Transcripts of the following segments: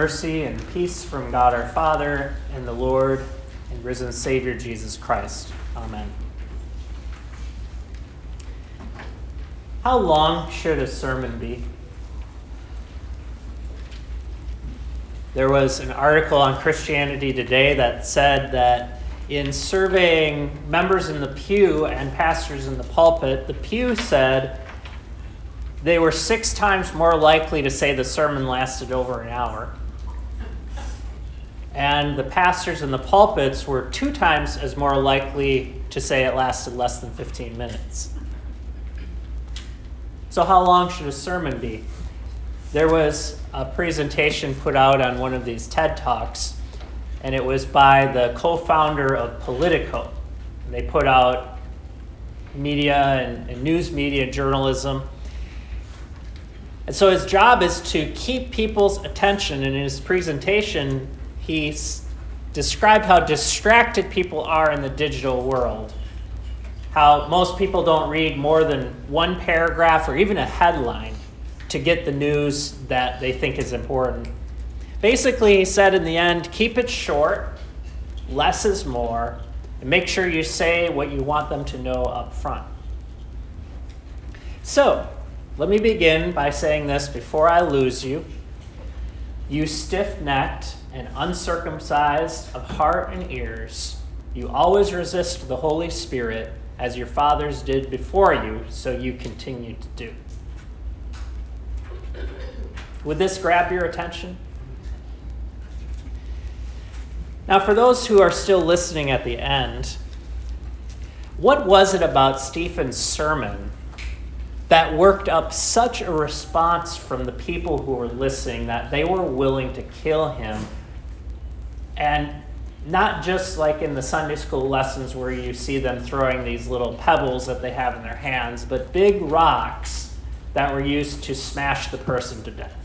mercy, and peace from God our Father and the Lord and risen Savior Jesus Christ. Amen. How long should a sermon be? There was an article on Christianity Today that said that in surveying members in the pew and pastors in the pulpit, the pew said they were six times more likely to say the sermon lasted over an hour. And the pastors in the pulpits were two times as more likely to say it lasted less than 15 minutes. So, how long should a sermon be? There was a presentation put out on one of these TED Talks, and it was by the co founder of Politico. They put out media and, and news media journalism and so his job is to keep people's attention. And in his presentation, he described how distracted people are in the digital world. How most people don't read more than one paragraph or even a headline to get the news that they think is important. Basically, he said in the end keep it short, less is more, and make sure you say what you want them to know up front. So, let me begin by saying this before I lose you. You stiff necked and uncircumcised of heart and ears, you always resist the Holy Spirit as your fathers did before you, so you continue to do. Would this grab your attention? Now, for those who are still listening at the end, what was it about Stephen's sermon that worked up such a response from the people who were listening that they were willing to kill him. And not just like in the Sunday school lessons where you see them throwing these little pebbles that they have in their hands, but big rocks that were used to smash the person to death.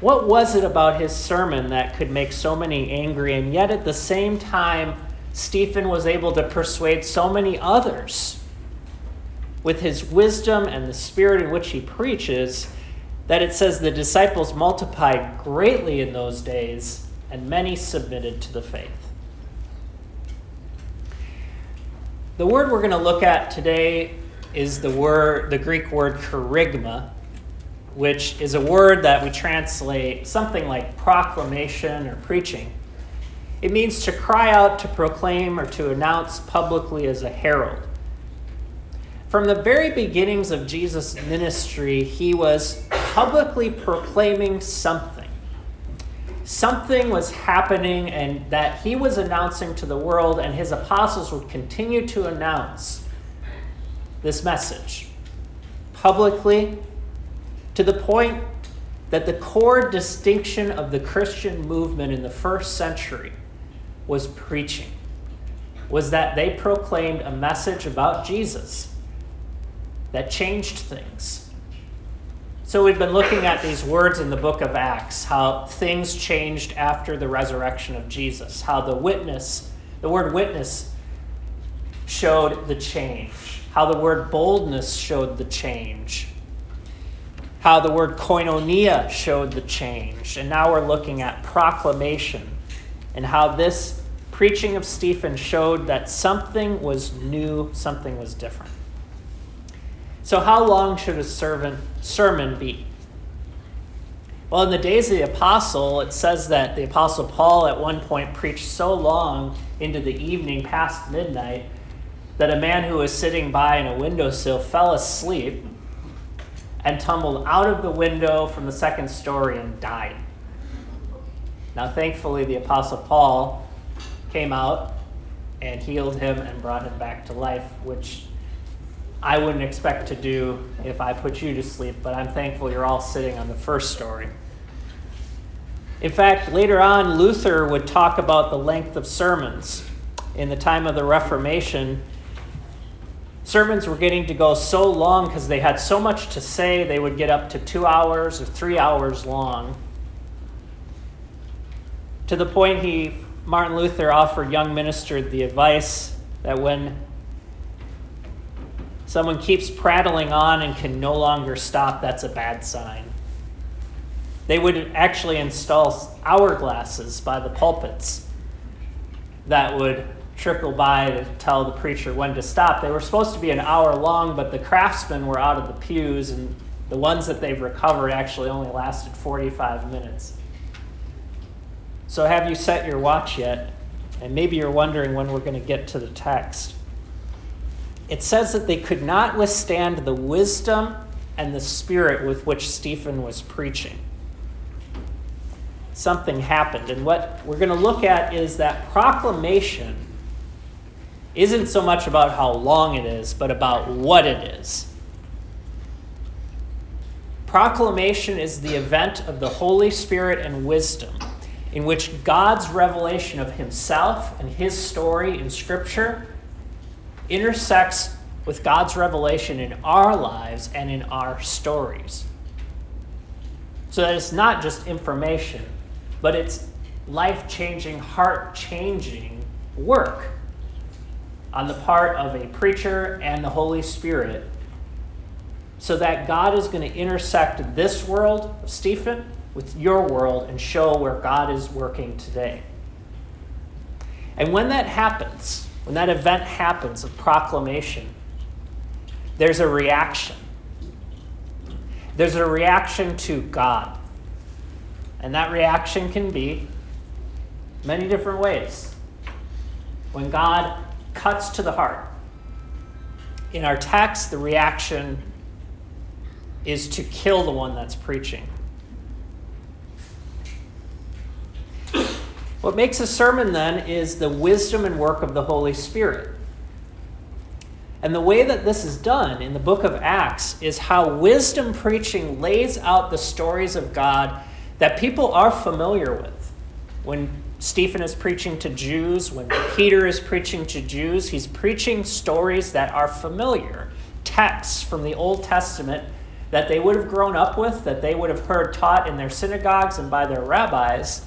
What was it about his sermon that could make so many angry and yet at the same time Stephen was able to persuade so many others with his wisdom and the spirit in which he preaches that it says the disciples multiplied greatly in those days and many submitted to the faith. The word we're going to look at today is the word the Greek word kerygma, which is a word that we translate something like proclamation or preaching. It means to cry out, to proclaim, or to announce publicly as a herald. From the very beginnings of Jesus' ministry, he was publicly proclaiming something. Something was happening, and that he was announcing to the world, and his apostles would continue to announce this message publicly to the point that the core distinction of the Christian movement in the first century was preaching, was that they proclaimed a message about Jesus that changed things. So we've been looking at these words in the book of Acts, how things changed after the resurrection of Jesus, how the witness, the word witness, showed the change, how the word boldness showed the change, how the word koinonia showed the change. And now we're looking at proclamation and how this preaching of Stephen showed that something was new, something was different. So, how long should a servant, sermon be? Well, in the days of the apostle, it says that the apostle Paul at one point preached so long into the evening past midnight that a man who was sitting by in a windowsill fell asleep and tumbled out of the window from the second story and died. Now, thankfully, the Apostle Paul came out and healed him and brought him back to life, which I wouldn't expect to do if I put you to sleep, but I'm thankful you're all sitting on the first story. In fact, later on, Luther would talk about the length of sermons. In the time of the Reformation, sermons were getting to go so long because they had so much to say, they would get up to two hours or three hours long to the point he Martin Luther offered young ministers the advice that when someone keeps prattling on and can no longer stop, that's a bad sign. They would actually install hourglasses by the pulpits that would trickle by to tell the preacher when to stop. They were supposed to be an hour long, but the craftsmen were out of the pews, and the ones that they've recovered actually only lasted 45 minutes. So, have you set your watch yet? And maybe you're wondering when we're going to get to the text. It says that they could not withstand the wisdom and the spirit with which Stephen was preaching. Something happened. And what we're going to look at is that proclamation isn't so much about how long it is, but about what it is. Proclamation is the event of the Holy Spirit and wisdom in which God's revelation of himself and his story in Scripture intersects with God's revelation in our lives and in our stories. So that it's not just information, but it's life changing, heart changing work on the part of a preacher and the Holy Spirit so that God is going to intersect this world of Stephen with your world and show where God is working today. And when that happens, when that event happens of proclamation, there's a reaction. There's a reaction to God. And that reaction can be many different ways. When God cuts to the heart, in our text, the reaction is to kill the one that's preaching. What makes a sermon then is the wisdom and work of the Holy Spirit. And the way that this is done in the book of Acts is how wisdom preaching lays out the stories of God that people are familiar with. When Stephen is preaching to Jews, when Peter is preaching to Jews, he's preaching stories that are familiar, texts from the Old Testament that they would have grown up with, that they would have heard taught in their synagogues and by their rabbis.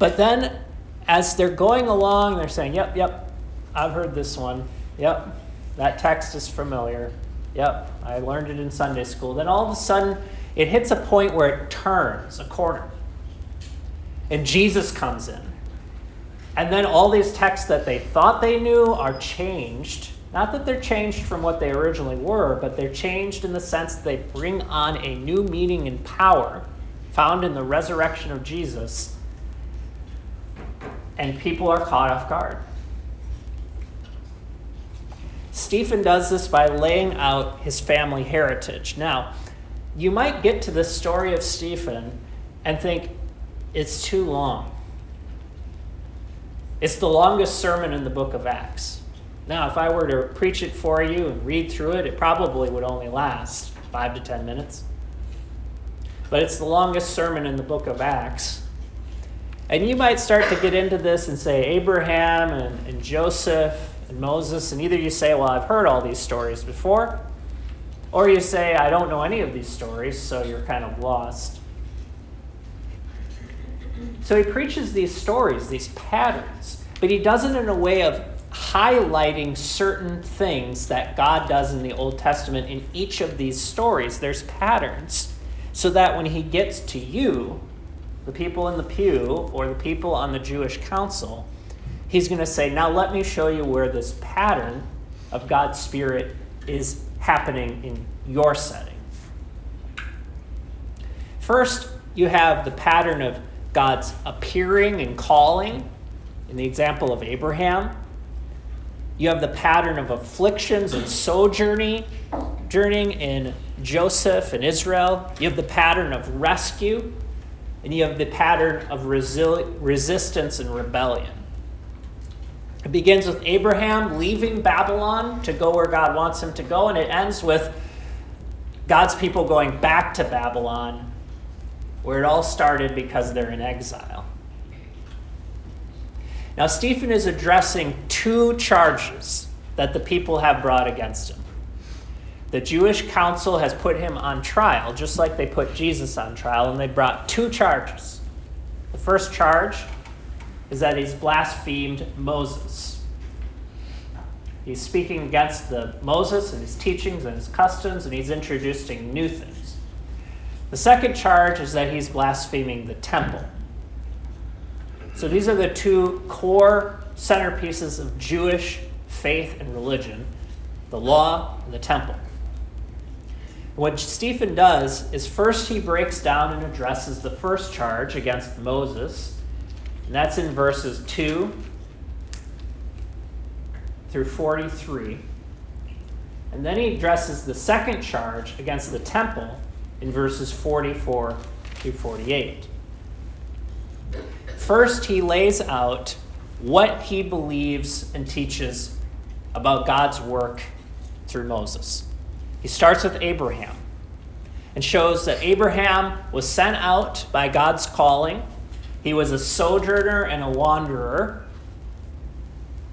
But then, as they're going along, they're saying, Yep, yep, I've heard this one. Yep, that text is familiar. Yep, I learned it in Sunday school. Then all of a sudden, it hits a point where it turns a corner. And Jesus comes in. And then all these texts that they thought they knew are changed. Not that they're changed from what they originally were, but they're changed in the sense that they bring on a new meaning and power found in the resurrection of Jesus and people are caught off guard. Stephen does this by laying out his family heritage. Now, you might get to the story of Stephen and think it's too long. It's the longest sermon in the book of Acts. Now, if I were to preach it for you and read through it, it probably would only last five to ten minutes. But it's the longest sermon in the book of Acts. And you might start to get into this and say Abraham and, and Joseph and Moses, and either you say, Well, I've heard all these stories before, or you say, I don't know any of these stories, so you're kind of lost. So he preaches these stories, these patterns, but he does it in a way of highlighting certain things that God does in the Old Testament in each of these stories. There's patterns, so that when he gets to you, the people in the pew or the people on the Jewish council, he's going to say, Now let me show you where this pattern of God's Spirit is happening in your setting. First, you have the pattern of God's appearing and calling in the example of Abraham. You have the pattern of afflictions and sojourning journeying in Joseph and Israel. You have the pattern of rescue and you have the pattern of resi- resistance and rebellion. It begins with Abraham leaving Babylon to go where God wants him to go, and it ends with God's people going back to Babylon, where it all started because they're in exile. Now, Stephen is addressing two charges that the people have brought against him. The Jewish council has put him on trial, just like they put Jesus on trial, and they brought two charges. The first charge is that he's blasphemed Moses. He's speaking against the Moses and his teachings and his customs, and he's introducing new things. The second charge is that he's blaspheming the temple. So these are the two core centerpieces of Jewish faith and religion the law and the temple. What Stephen does is first he breaks down and addresses the first charge against Moses, and that's in verses 2 through 43. And then he addresses the second charge against the temple in verses 44 through 48. First, he lays out what he believes and teaches about God's work through Moses. He starts with Abraham and shows that Abraham was sent out by God's calling. He was a sojourner and a wanderer.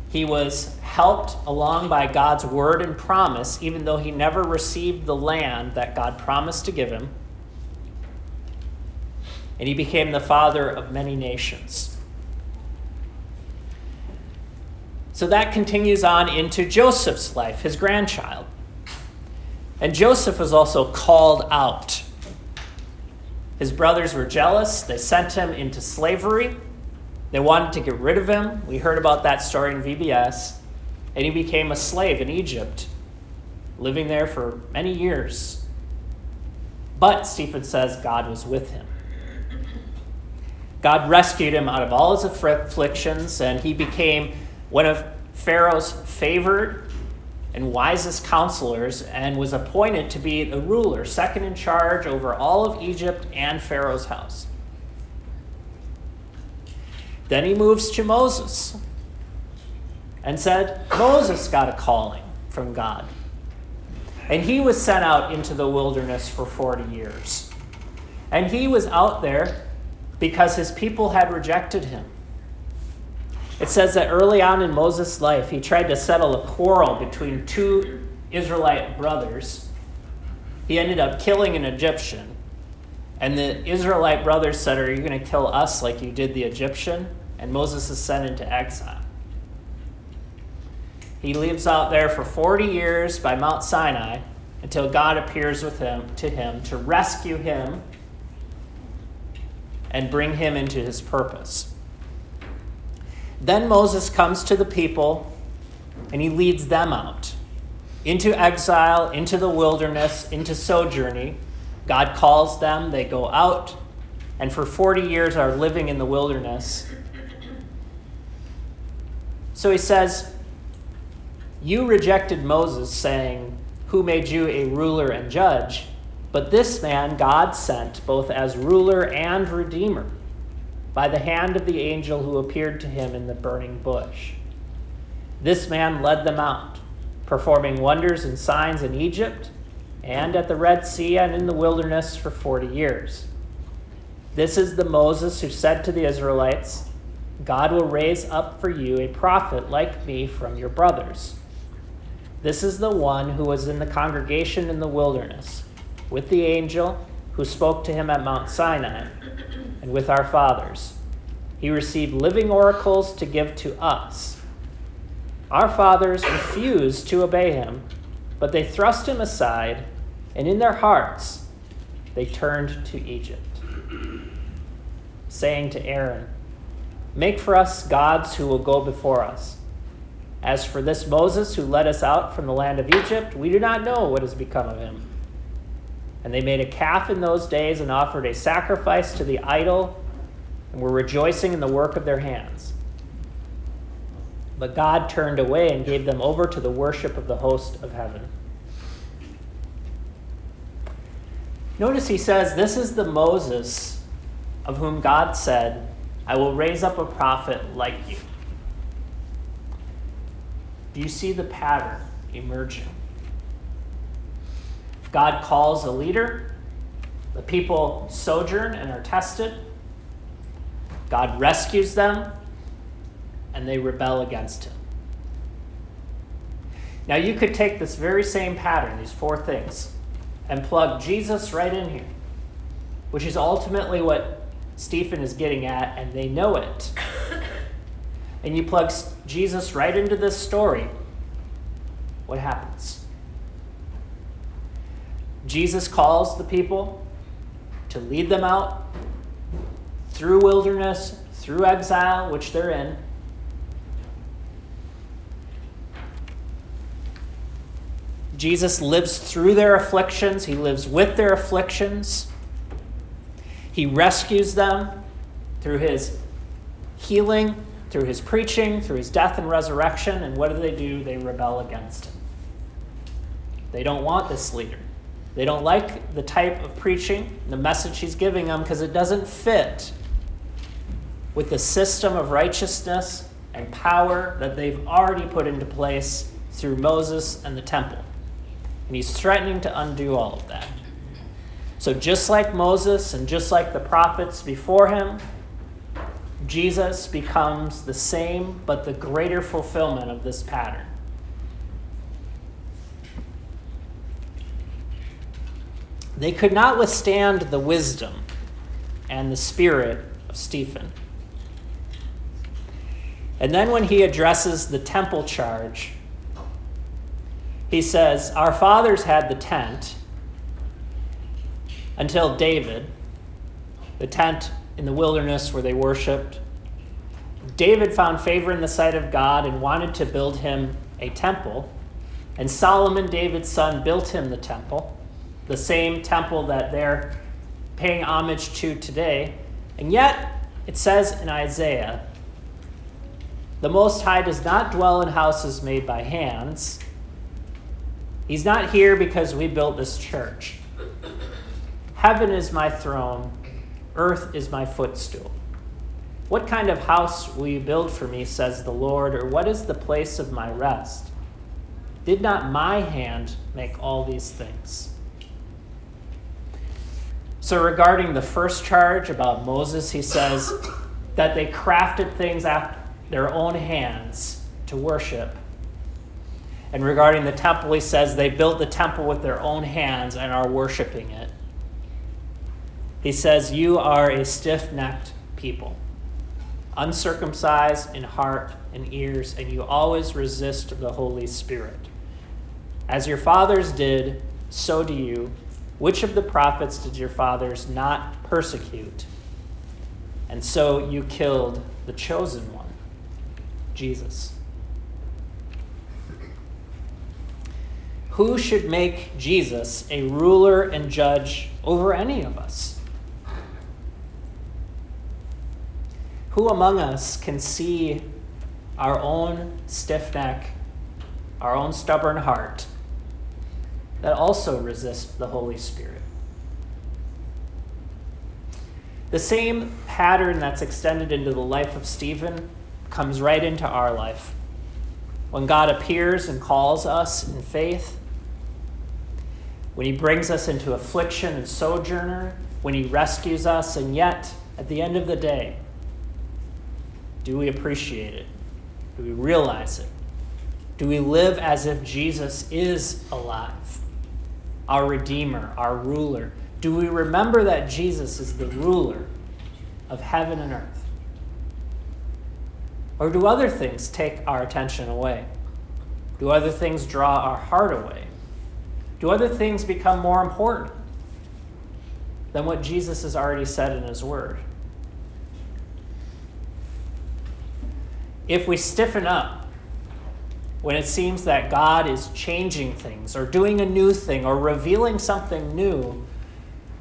He was helped along by God's word and promise, even though he never received the land that God promised to give him. And he became the father of many nations. So that continues on into Joseph's life, his grandchild. And Joseph was also called out. His brothers were jealous. They sent him into slavery. They wanted to get rid of him. We heard about that story in VBS. And he became a slave in Egypt, living there for many years. But, Stephen says, God was with him. God rescued him out of all his afflictions, and he became one of Pharaoh's favored and wisest counselors and was appointed to be the ruler, second in charge over all of Egypt and Pharaoh's house. Then he moves to Moses and said, Moses got a calling from God. And he was sent out into the wilderness for 40 years. And he was out there because his people had rejected him. It says that early on in Moses' life, he tried to settle a quarrel between two Israelite brothers. He ended up killing an Egyptian. And the Israelite brothers said, Are you going to kill us like you did the Egyptian? And Moses is sent into exile. He lives out there for 40 years by Mount Sinai until God appears with him to him to rescue him and bring him into his purpose. Then Moses comes to the people and he leads them out into exile, into the wilderness, into sojourning. God calls them, they go out, and for 40 years are living in the wilderness. So he says, You rejected Moses, saying, Who made you a ruler and judge? But this man God sent both as ruler and redeemer by the hand of the angel who appeared to him in the burning bush. This man led them out, performing wonders and signs in Egypt and at the Red Sea and in the wilderness for 40 years. This is the Moses who said to the Israelites, God will raise up for you a prophet like me from your brothers. This is the one who was in the congregation in the wilderness with the angel who spoke to him at Mount Sinai and with our fathers. He received living oracles to give to us. Our fathers refused to obey him, but they thrust him aside, and in their hearts they turned to Egypt, saying to Aaron, Make for us gods who will go before us. As for this Moses who led us out from the land of Egypt, we do not know what has become of him. And they made a calf in those days and offered a sacrifice to the idol and were rejoicing in the work of their hands. But God turned away and gave them over to the worship of the host of heaven. Notice he says, This is the Moses of whom God said, I will raise up a prophet like you. Do you see the pattern emerging? God calls a leader, the people sojourn and are tested. God rescues them, and they rebel against him. Now, you could take this very same pattern, these four things, and plug Jesus right in here, which is ultimately what Stephen is getting at, and they know it. And you plug Jesus right into this story, what happens? Jesus calls the people, to lead them out through wilderness, through exile, which they're in. Jesus lives through their afflictions, he lives with their afflictions. He rescues them through his healing, through his preaching, through his death and resurrection. And what do they do? They rebel against him. They don't want this leader. They don't like the type of preaching, the message he's giving them, because it doesn't fit with the system of righteousness and power that they've already put into place through Moses and the temple. And he's threatening to undo all of that. So, just like Moses and just like the prophets before him, Jesus becomes the same but the greater fulfillment of this pattern. They could not withstand the wisdom and the spirit of Stephen. And then, when he addresses the temple charge, he says, Our fathers had the tent until David, the tent in the wilderness where they worshiped. David found favor in the sight of God and wanted to build him a temple. And Solomon, David's son, built him the temple, the same temple that they're paying homage to today. And yet, it says in Isaiah, the Most High does not dwell in houses made by hands. He's not here because we built this church. Heaven is my throne, earth is my footstool. What kind of house will you build for me, says the Lord, or what is the place of my rest? Did not my hand make all these things? So, regarding the first charge about Moses, he says that they crafted things after their own hands to worship. And regarding the temple, he says they built the temple with their own hands and are worshiping it. He says, You are a stiff necked people, uncircumcised in heart and ears, and you always resist the Holy Spirit. As your fathers did, so do you. Which of the prophets did your fathers not persecute? And so you killed the chosen one, Jesus. Who should make Jesus a ruler and judge over any of us? Who among us can see our own stiff neck, our own stubborn heart that also resist the Holy Spirit? The same pattern that's extended into the life of Stephen comes right into our life. When God appears and calls us in faith, when he brings us into affliction and sojourner, when he rescues us, and yet, at the end of the day, do we appreciate it? Do we realize it? Do we live as if Jesus is alive, our Redeemer, our ruler? Do we remember that Jesus is the ruler of heaven and earth? Or do other things take our attention away? Do other things draw our heart away? Do other things become more important than what Jesus has already said in his word? if we stiffen up when it seems that God is changing things or doing a new thing or revealing something new,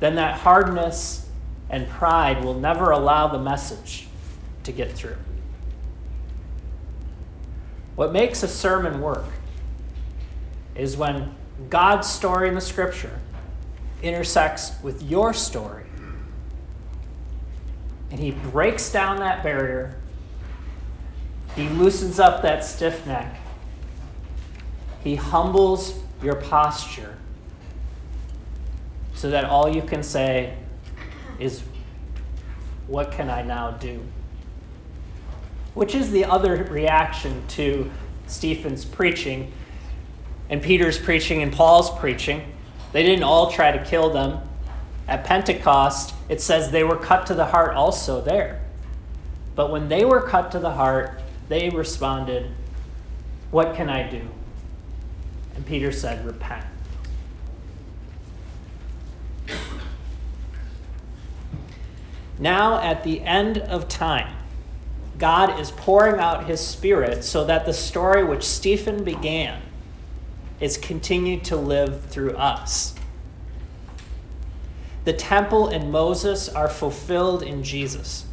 then that hardness and pride will never allow the message to get through. What makes a sermon work is when God's story in the scripture intersects with your story. And he breaks down that barrier he loosens up that stiff neck. He humbles your posture so that all you can say is, What can I now do? Which is the other reaction to Stephen's preaching and Peter's preaching and Paul's preaching. They didn't all try to kill them. At Pentecost, it says they were cut to the heart also there. But when they were cut to the heart, they responded, What can I do? And Peter said, Repent. Now, at the end of time, God is pouring out his Spirit so that the story which Stephen began is continued to live through us. The temple and Moses are fulfilled in Jesus,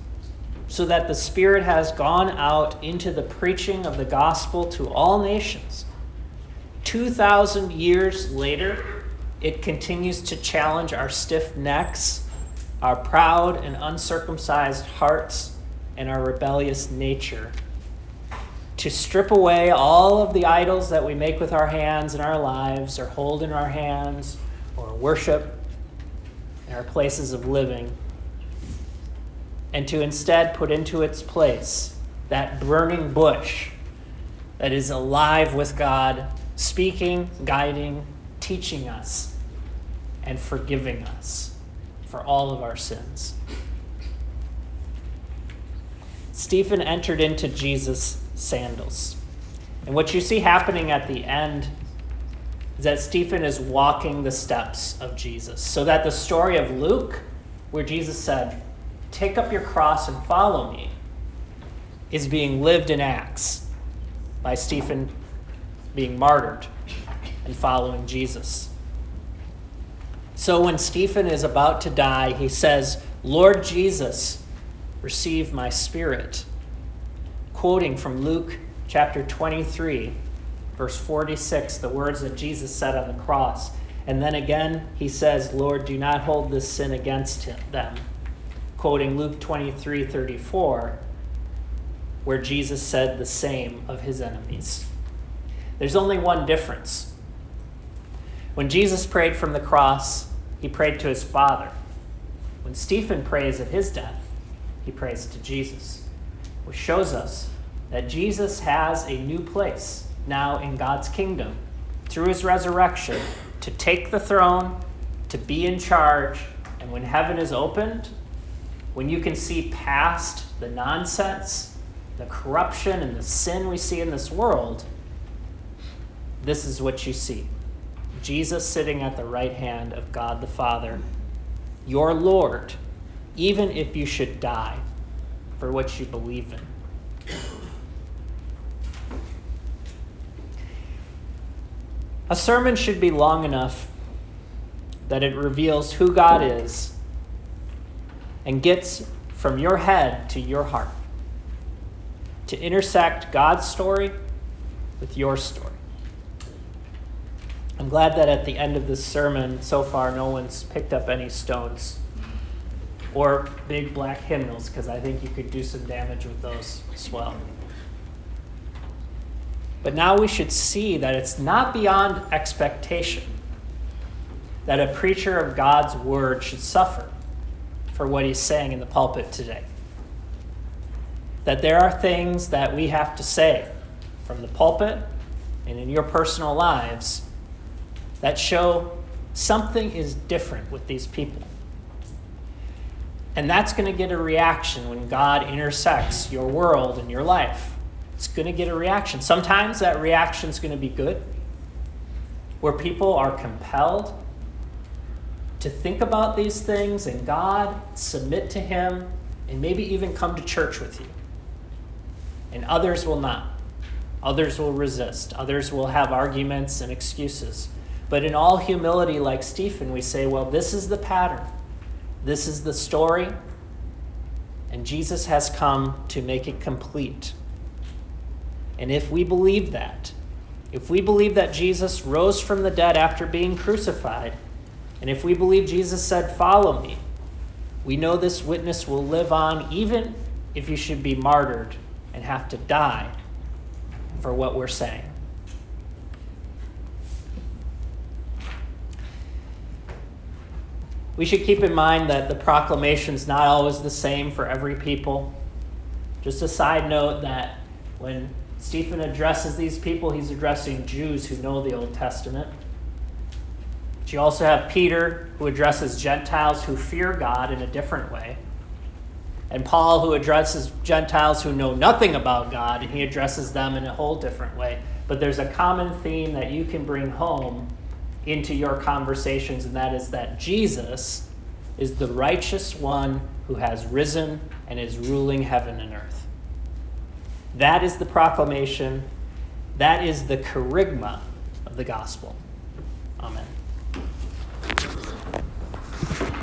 so that the Spirit has gone out into the preaching of the gospel to all nations. 2,000 years later, it continues to challenge our stiff necks, our proud and uncircumcised hearts and our rebellious nature. To strip away all of the idols that we make with our hands in our lives, or hold in our hands, or worship in our places of living, and to instead put into its place that burning bush that is alive with God, speaking, guiding, teaching us, and forgiving us for all of our sins. Stephen entered into Jesus' sandals. And what you see happening at the end is that Stephen is walking the steps of Jesus. So that the story of Luke, where Jesus said, Take up your cross and follow me, is being lived in Acts by Stephen being martyred and following Jesus. So when Stephen is about to die, he says, Lord Jesus, receive my spirit. Quoting from Luke chapter 23, verse 46, the words that Jesus said on the cross. And then again, he says, Lord, do not hold this sin against him, them. Quoting Luke 23, 34, where Jesus said the same of his enemies. There's only one difference. When Jesus prayed from the cross, he prayed to his Father. When Stephen prays at his death, he prays to Jesus, which shows us that Jesus has a new place now in God's kingdom through his resurrection to take the throne, to be in charge, and when heaven is opened, when you can see past the nonsense, the corruption, and the sin we see in this world, this is what you see Jesus sitting at the right hand of God the Father, your Lord even if you should die for what you believe in. A sermon should be long enough that it reveals who God is and gets from your head to your heart to intersect God's story with your story. I'm glad that at the end of this sermon, so far, no one's picked up any stones or big black hymnals because I think you could do some damage with those as well. But now we should see that it's not beyond expectation that a preacher of God's word should suffer for what he's saying in the pulpit today. That there are things that we have to say from the pulpit and in your personal lives that show something is different with these people. And that's going to get a reaction when God intersects your world and your life. It's going to get a reaction. Sometimes that reaction is going to be good, where people are compelled to think about these things and God, submit to Him, and maybe even come to church with you. And others will not. Others will resist. Others will have arguments and excuses. But in all humility, like Stephen, we say, well, this is the pattern. This is the story, and Jesus has come to make it complete. And if we believe that, if we believe that Jesus rose from the dead after being crucified, and if we believe Jesus said, Follow me, we know this witness will live on even if you should be martyred and have to die for what we're saying. We should keep in mind that the proclamation is not always the same for every people. Just a side note that when Stephen addresses these people, he's addressing Jews who know the Old Testament. But you also have Peter, who addresses Gentiles who fear God in a different way. And Paul, who addresses Gentiles who know nothing about God, and he addresses them in a whole different way. But there's a common theme that you can bring home into your conversations, and that is that Jesus is the righteous one who has risen and is ruling heaven and earth. That is the proclamation, that is the kerygma of the gospel. Amen.